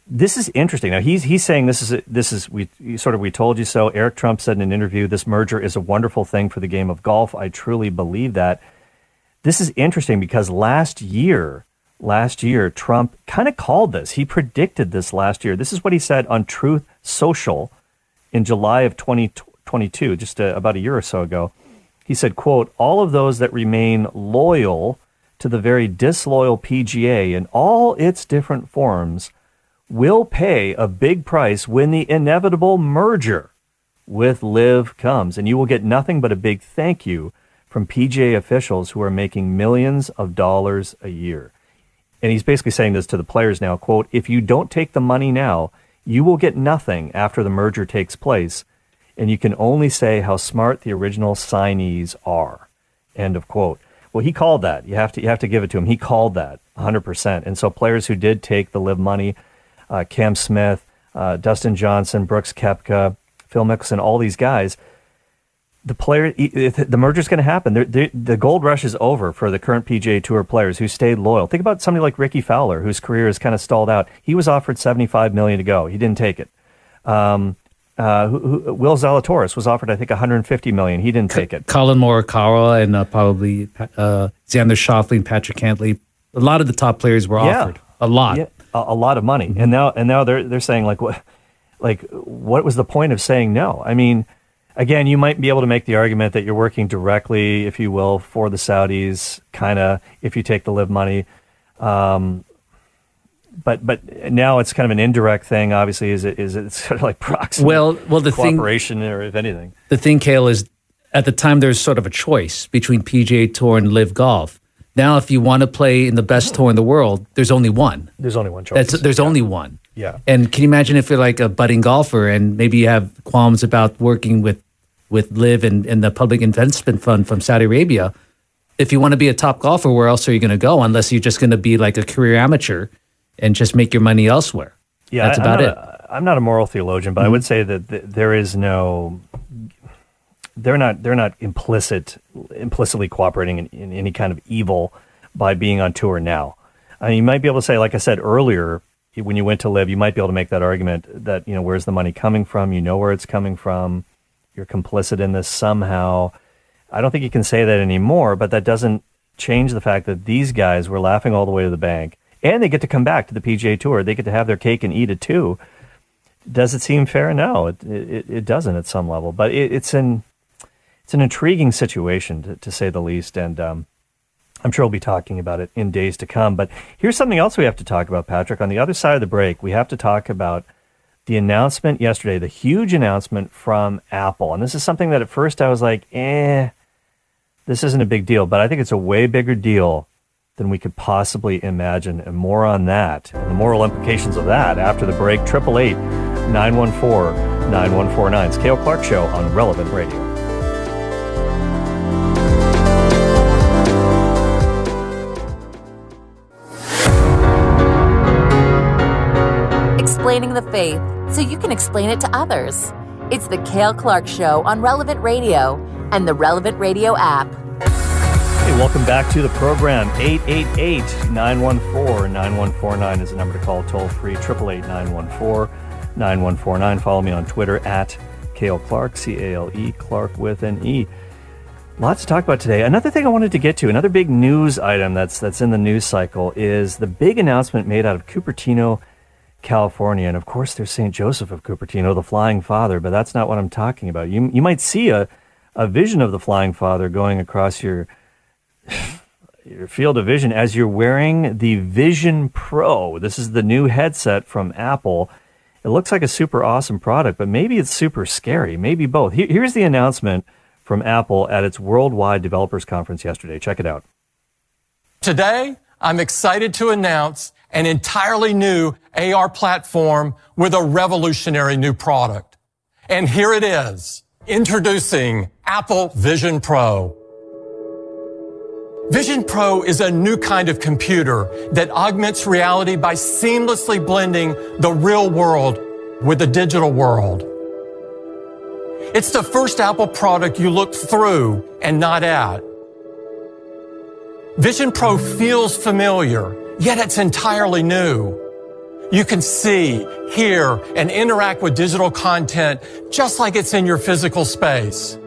Speaker 2: this is interesting. Now he's he's saying this is this is we sort of we told you so. Eric Trump said in an interview, "This merger is a wonderful thing for the game of golf." I truly believe that. This is interesting because last year, last year Trump kind of called this. He predicted this last year. This is what he said on Truth Social in July of 2022, just a, about a year or so ago. He said, "quote All of those that remain loyal to the very disloyal PGA in all its different forms." will pay a big price when the inevitable merger with LIV comes. And you will get nothing but a big thank you from PGA officials who are making millions of dollars a year. And he's basically saying this to the players now, quote, if you don't take the money now, you will get nothing after the merger takes place. And you can only say how smart the original signees are. End of quote. Well, he called that. You have to you have to give it to him. He called that 100%. And so players who did take the LIV money uh, Cam Smith, uh, Dustin Johnson, Brooks Koepka, Phil Mickelson, all these guys. The player, the merger is going to happen. They're, they're, the gold rush is over for the current PGA Tour players who stayed loyal. Think about somebody like Rickie Fowler, whose career is kind of stalled out. He was offered seventy-five million to go. He didn't take it. Um, uh, who, who, Will Zalatoris was offered, I think, 150 million. He didn't take it.
Speaker 3: Collin Morikawa and uh, probably uh, Xander Schauffele and Patrick Cantlay. A lot of the top players were
Speaker 2: yeah.
Speaker 3: offered. A lot.
Speaker 2: Yeah a, a lot of money, mm-hmm. and now and now they're they're saying like what like what was the point of saying no? I mean, again, you might be able to make the argument that you're working directly, if you will, for the Saudis, kind of if you take the LIV money. Um, but but now it's kind of an indirect thing. Obviously, is it is it sort of like proxy?
Speaker 3: Well, well, the
Speaker 2: cooperation,
Speaker 3: thing,
Speaker 2: or if anything,
Speaker 3: the thing, Cale, is at the time there's sort of a choice between PGA Tour and LIV Golf. Now, if you want to play in the best tour in the world, there's only one.
Speaker 2: There's only one choice.
Speaker 3: That's, there's
Speaker 2: yeah.
Speaker 3: only one.
Speaker 2: Yeah.
Speaker 3: And can you imagine if you're like a budding golfer and maybe you have qualms about working with with LIV and, and the Public Investment Fund from Saudi Arabia? If you want to be a top golfer, where else are you going to go unless you're just going to be like a career amateur and just make your money elsewhere?
Speaker 2: Yeah,
Speaker 3: that's about
Speaker 2: I'm
Speaker 3: it.
Speaker 2: A, I'm not a moral theologian, but mm-hmm. I would say that th- there is no they're not they're not implicit implicitly cooperating in, in any kind of evil by being on tour now. I mean, you might be able to say, like I said earlier, when you went to LIV, you might be able to make that argument that you know where's the money coming from? You know where it's coming from. You're complicit in this somehow. I don't think you can say that anymore, but that doesn't change the fact that these guys were laughing all the way to the bank, and they get to come back to the PGA Tour. They get to have their cake and eat it too. Does it seem fair? No, it it, it doesn't at some level, but it, it's an it's an intriguing situation to, to say the least, and um, I'm sure we'll be talking about it in days to come. But here's something else we have to talk about, Patrick. On the other side of the break, we have to talk about the announcement yesterday, the huge announcement from Apple. And this is something that at first I was like, eh, this isn't a big deal. But I think it's a way bigger deal than we could possibly imagine. And more on that and the moral implications of that after the break. 888 914 9149. It's Cale Clark Show on Relevant Radio.
Speaker 1: explaining the faith so you can explain it to others. It's the Cale Clark Show on Relevant Radio and the Relevant Radio app.
Speaker 2: Hey, welcome back to the program. 888 914 9149 is the number to call toll free. 888 914 9149. Follow me on Twitter at Cale Clark, C A L E, Clark with an E. Lots to talk about today. Another thing I wanted to get to, another big news item that's that's in the news cycle is the big announcement made out of Cupertino, California. And of course, there's St. Joseph of Cupertino, the Flying Father, but that's not what I'm talking about. You, you might see a, a vision of the Flying Father going across your, your field of vision as you're wearing the Vision Pro. This is the new headset from Apple. It looks like a super awesome product, but maybe it's super scary. Maybe both. Here's the announcement from Apple at its Worldwide Developers Conference yesterday. Check it out.
Speaker 12: Today, I'm excited to announce an entirely new AR platform with a revolutionary new product. And here it is, introducing Apple Vision Pro. Vision Pro is a new kind of computer that augments reality by seamlessly blending the real world with the digital world. It's the first Apple product you look through and not at. Vision Pro feels familiar, yet it's entirely new. You can see, hear, and interact with digital content just like it's in your physical space.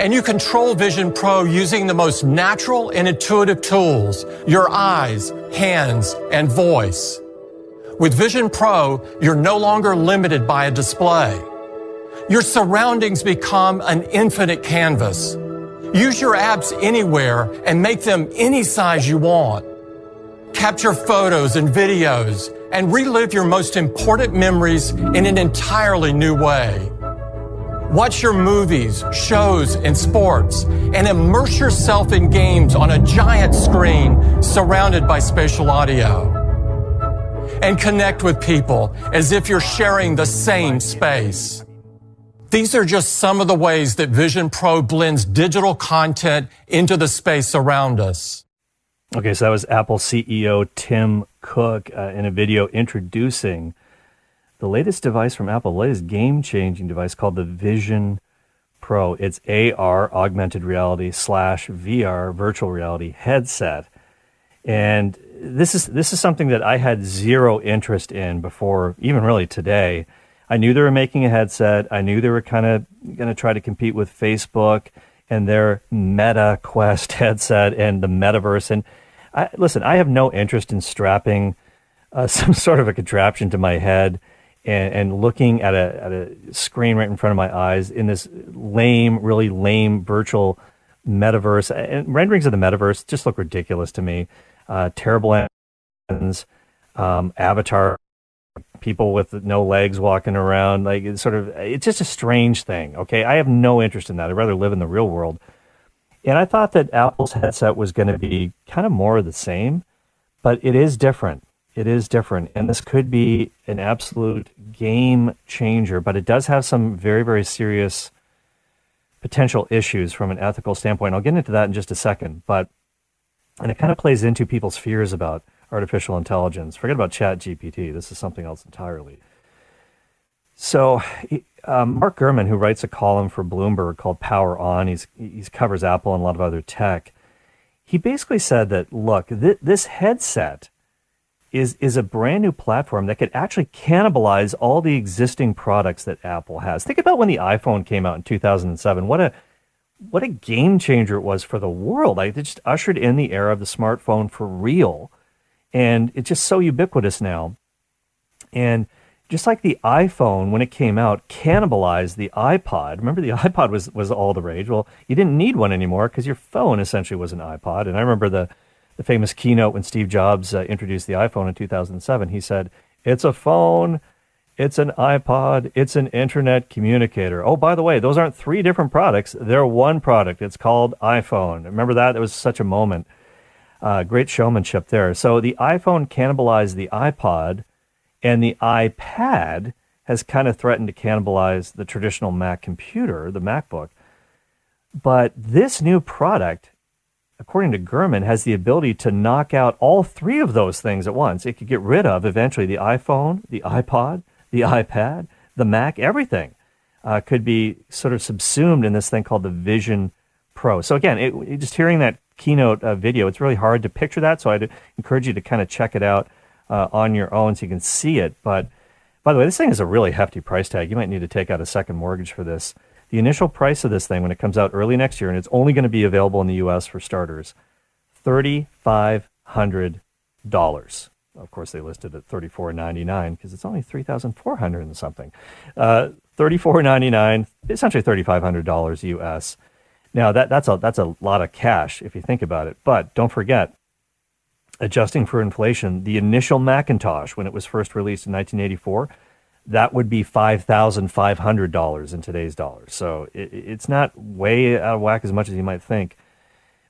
Speaker 12: And you control Vision Pro using the most natural and intuitive tools, your eyes, hands, and voice. With Vision Pro, you're no longer limited by a display. Your surroundings become an infinite canvas. Use your apps anywhere and make them any size you want. Capture photos and videos and relive your most important memories in an entirely new way. Watch your movies, shows, and sports, and immerse yourself in games on a giant screen surrounded by spatial audio. And connect with people as if you're sharing the same space. These are just some of the ways that Vision Pro blends digital content into the space around us.
Speaker 2: Okay, so that was Apple CEO Tim Cook uh, in a video introducing the latest device from Apple, the latest game changing device called the Vision Pro. It's AR, augmented reality, slash VR, virtual reality headset. And this is this is something that I had zero interest in before, even really today. I knew they were making a headset. I knew they were kind of going to try to compete with Facebook and their Meta Quest headset and the metaverse. And I, listen, I have no interest in strapping uh, some sort of a contraption to my head and, and looking at a, at a screen right in front of my eyes in this lame, really lame virtual metaverse. And renderings of the metaverse just look ridiculous to me. Uh, terrible ends, um, avatar people with no legs walking around. Like it's sort of, it's just a strange thing. Okay, I have no interest in that. I'd rather live in the real world. And I thought that Apple's headset was going to be kind of more of the same, but it is different. It is different, and this could be an absolute game changer. But it does have some very, very serious potential issues from an ethical standpoint. I'll get into that in just a second. But and it kind of plays into people's fears about artificial intelligence. Forget about Chat GPT. This is something else entirely. So, um, Mark Gurman, who writes a column for Bloomberg called Power On, he's, he covers Apple and a lot of other tech. He basically said that, look, th- this headset is, is a brand new platform that could actually cannibalize all the existing products that Apple has. Think about when the iPhone came out in 2007. What a, what a game changer it was for the world. Like, it just ushered in the era of the smartphone for real and it's just so ubiquitous now. And just like the iPhone, when it came out, cannibalized the iPod. Remember, the iPod was, was all the rage. Well, you didn't need one anymore because your phone essentially was an iPod. And I remember the, the famous keynote when Steve Jobs uh, introduced the iPhone in 2007. He said, It's a phone, it's an iPod, it's an internet communicator. Oh, by the way, those aren't three different products, they're one product. It's called iPhone. Remember that? It was such a moment. Uh, great showmanship there. So the iPhone cannibalized the iPod, and the iPad has kind of threatened to cannibalize the traditional Mac computer, the MacBook. But this new product, according to Gurman, has the ability to knock out all three of those things at once. It could get rid of eventually the iPhone, the iPod, the iPad, the Mac, everything uh, could be sort of subsumed in this thing called the Vision Pro. So again, it, just hearing that keynote uh, video. It's really hard to picture that, so I'd encourage you to kind of check it out uh, on your own so you can see it. But by the way, this thing is a really hefty price tag. You might need to take out a second mortgage for this. The initial price of this thing, when it comes out early next year, and it's only going to be available in the U.S. for starters, thirty-five hundred dollars. Of course, they listed at thirty-four ninety-nine because it's only 3,400 and something. Uh, thirty-four ninety-nine, essentially thirty-five hundred dollars U.S. Now that that's a that's a lot of cash if you think about it. But don't forget, adjusting for inflation, the initial Macintosh when it was first released in 1984, that would be five thousand five hundred dollars in today's dollars. So it, it's not way out of whack as much as you might think.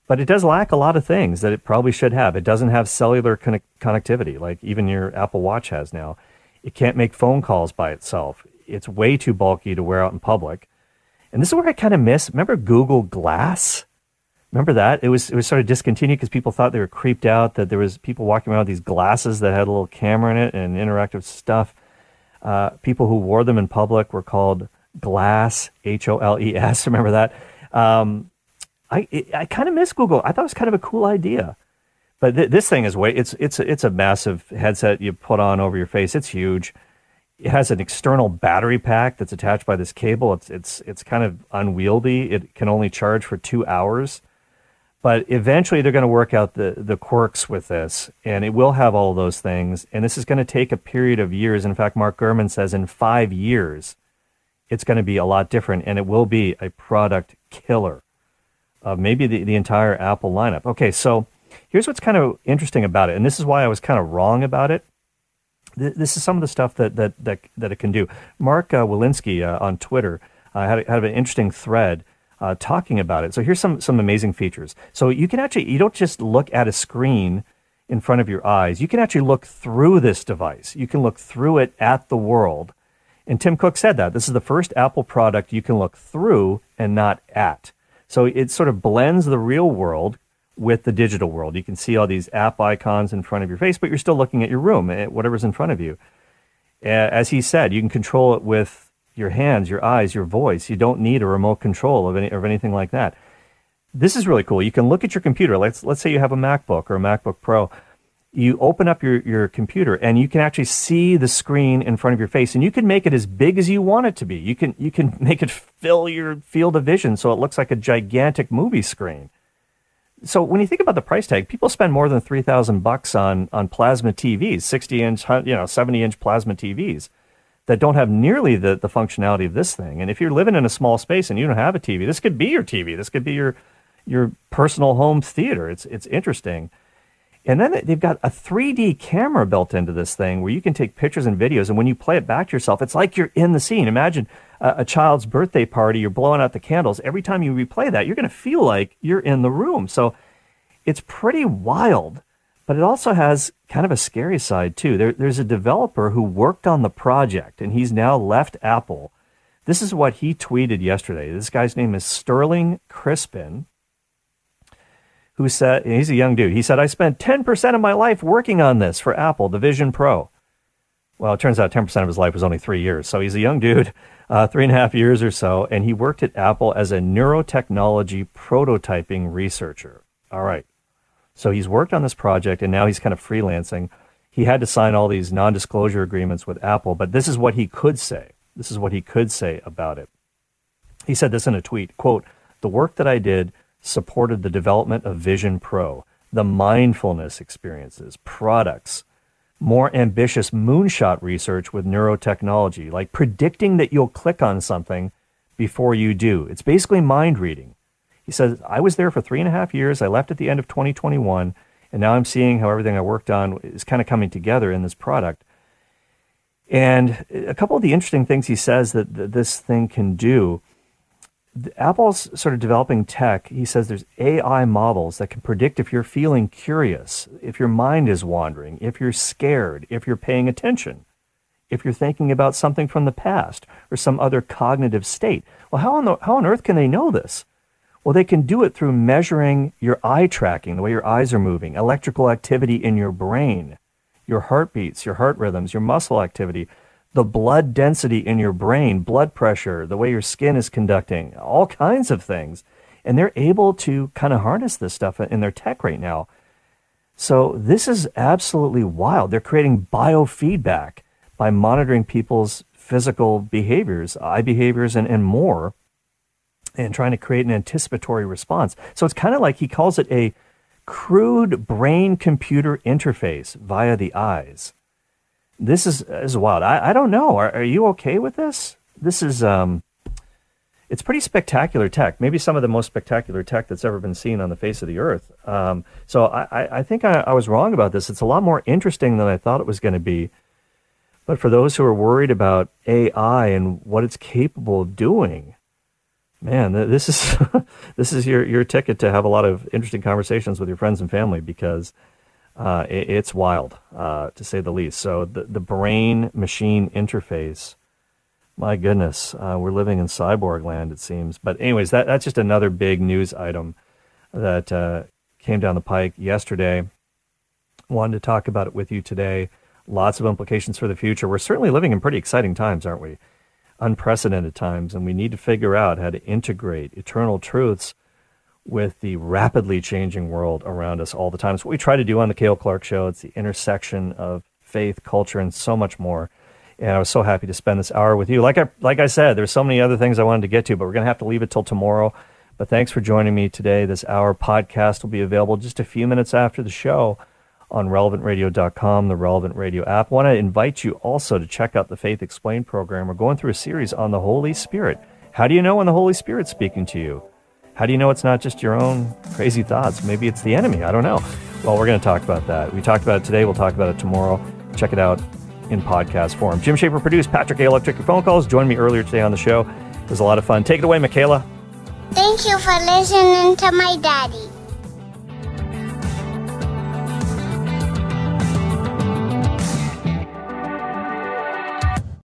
Speaker 2: But it does lack a lot of things that it probably should have. It doesn't have cellular con- connectivity like even your Apple Watch has now. It can't make phone calls by itself. It's way too bulky to wear out in public. And this is where I kind of miss. Remember Google Glass? Remember that? It was it was sort of discontinued because people thought they were creeped out that there was people walking around with these glasses that had a little camera in it and interactive stuff. Uh, people who wore them in public were called Glass, H O L E S. Remember that? Um, I I kind of miss Google. I thought it was kind of a cool idea, But th- this thing is way it's it's it's a massive headset you put on over your face. It's huge. It has an external battery pack that's attached by this cable. It's it's it's kind of unwieldy. It can only charge for two hours. But eventually they're going to work out the, the quirks with this, and it will have all those things. And this is going to take a period of years. In fact, Mark Gurman says in five years, it's going to be a lot different, and it will be a product killer of maybe the, the entire Apple lineup. Okay, so here's what's kind of interesting about it, and this is why I was kind of wrong about it. This is some of the stuff that that that, that it can do. Mark uh, Walensky uh, on Twitter uh, had, had an interesting thread uh, talking about it. So here's some some amazing features. So you can actually you don't just look at a screen in front of your eyes. You can actually look through this device. You can look through it at the world. And Tim Cook said that this is the first Apple product you can look through and not at. So it sort of blends the real world with the digital world. You can see all these app icons in front of your face, but you're still looking at your room, at whatever's in front of you. As he said, you can control it with your hands, your eyes, your voice. You don't need a remote control of any of anything like that. This is really cool. You can look at your computer. Let's let's say you have a MacBook or a MacBook Pro. You open up your, your computer and you can actually see the screen in front of your face and you can make it as big as you want it to be. You can you can make it fill your field of vision so it looks like a gigantic movie screen. So when you think about the price tag, people spend more than three thousand bucks on on plasma TVs, sixty inch, you know, seventy inch plasma TVs that don't have nearly the, the functionality of this thing. And if you're living in a small space and you don't have a TV, this could be your TV. This could be your your personal home theater. It's it's interesting. And then they've got a 3D camera built into this thing where you can take pictures and videos. And when you play it back to yourself, it's like you're in the scene. Imagine a, a child's birthday party, you're blowing out the candles. Every time you replay that, you're going to feel like you're in the room. So it's pretty wild but it also has kind of a scary side too. There, there's a developer who worked on the project and he's now left Apple. This is what he tweeted yesterday. This guy's name is Sterling Crispin, who said, he's a young dude. He said, I spent 10% of my life working on this for Apple, the Vision Pro. Well, it turns out 10% of his life was only three years. So he's a young dude, uh, three and a half years or so, and he worked at Apple as a neurotechnology prototyping researcher. All right. So he's worked on this project and now he's kind of freelancing. He had to sign all these non disclosure agreements with Apple, but this is what he could say. This is what he could say about it. He said this in a tweet quote, The work that I did supported the development of Vision Pro, the mindfulness experiences, products, more ambitious moonshot research with neurotechnology, like predicting that you'll click on something before you do. It's basically mind reading. He says, I was there for three and a half years. I left at the end of 2021, and now I'm seeing how everything I worked on is kind of coming together in this product. And a couple of the interesting things he says that, that this thing can do. Apple's sort of developing tech. He says there's AI models that can predict if you're feeling curious, if your mind is wandering, if you're scared, if you're paying attention, if you're thinking about something from the past or some other cognitive state. Well, how on, the, how on earth can they know this? Well, they can do it through measuring your eye tracking, the way your eyes are moving, electrical activity in your brain, your heartbeats, your heart rhythms, your muscle activity, the blood density in your brain, blood pressure, the way your skin is conducting, all kinds of things. And they're able to kind of harness this stuff in their tech right now. So this is absolutely wild. They're creating biofeedback by monitoring people's physical behaviors, eye behaviors, and, and more and trying to create an anticipatory response. So it's kind of like he calls it a crude brain computer interface via the eyes. This is, is wild. I, I don't know. Are, are you okay with this? This is, um, it's pretty spectacular tech. Maybe some of the most spectacular tech that's ever been seen on the face of the earth. Um, so I, I think I, I was wrong about this. It's a lot more interesting than I thought it was going to be. But for those who are worried about AI and what it's capable of doing, man, this is this is your your ticket to have a lot of interesting conversations with your friends and family because uh, it, it's wild uh, to say the least. So the the brain machine interface, my goodness, uh, we're living in cyborg land it seems. But anyways, that that's just another big news item that uh, came down the pike yesterday. Wanted to talk about it with you today. Lots of implications for the future. We're certainly living in pretty exciting times, aren't we? Unprecedented times, and we need to figure out how to integrate eternal truths with the rapidly changing world around us all the time. It's what we try to do on the Cale Clark Show. It's the intersection of faith, culture, and so much more. And I was so happy to spend this hour with you. Like I like I said, there's so many other things I wanted to get to, but we're gonna have to leave it till tomorrow. But thanks for joining me today. This hour podcast will be available just a few minutes after the show on relevantradio.com, the Relevant Radio app. I want to invite you also to check out the Faith Explained program. We're going through a series on the Holy Spirit. How do you know when the Holy Spirit's speaking to you? How do you know it's not just your own crazy thoughts? Maybe it's the enemy. I don't know. Well, we're going to talk about that. We talked about it today. We'll talk about it tomorrow. Check it out in podcast form. Jim Shaper produced. Patrick Aiello took your phone calls. Joined me earlier today on the show. It was a lot of fun. Take it away, Michaela.
Speaker 13: Thank you for listening to my daddy.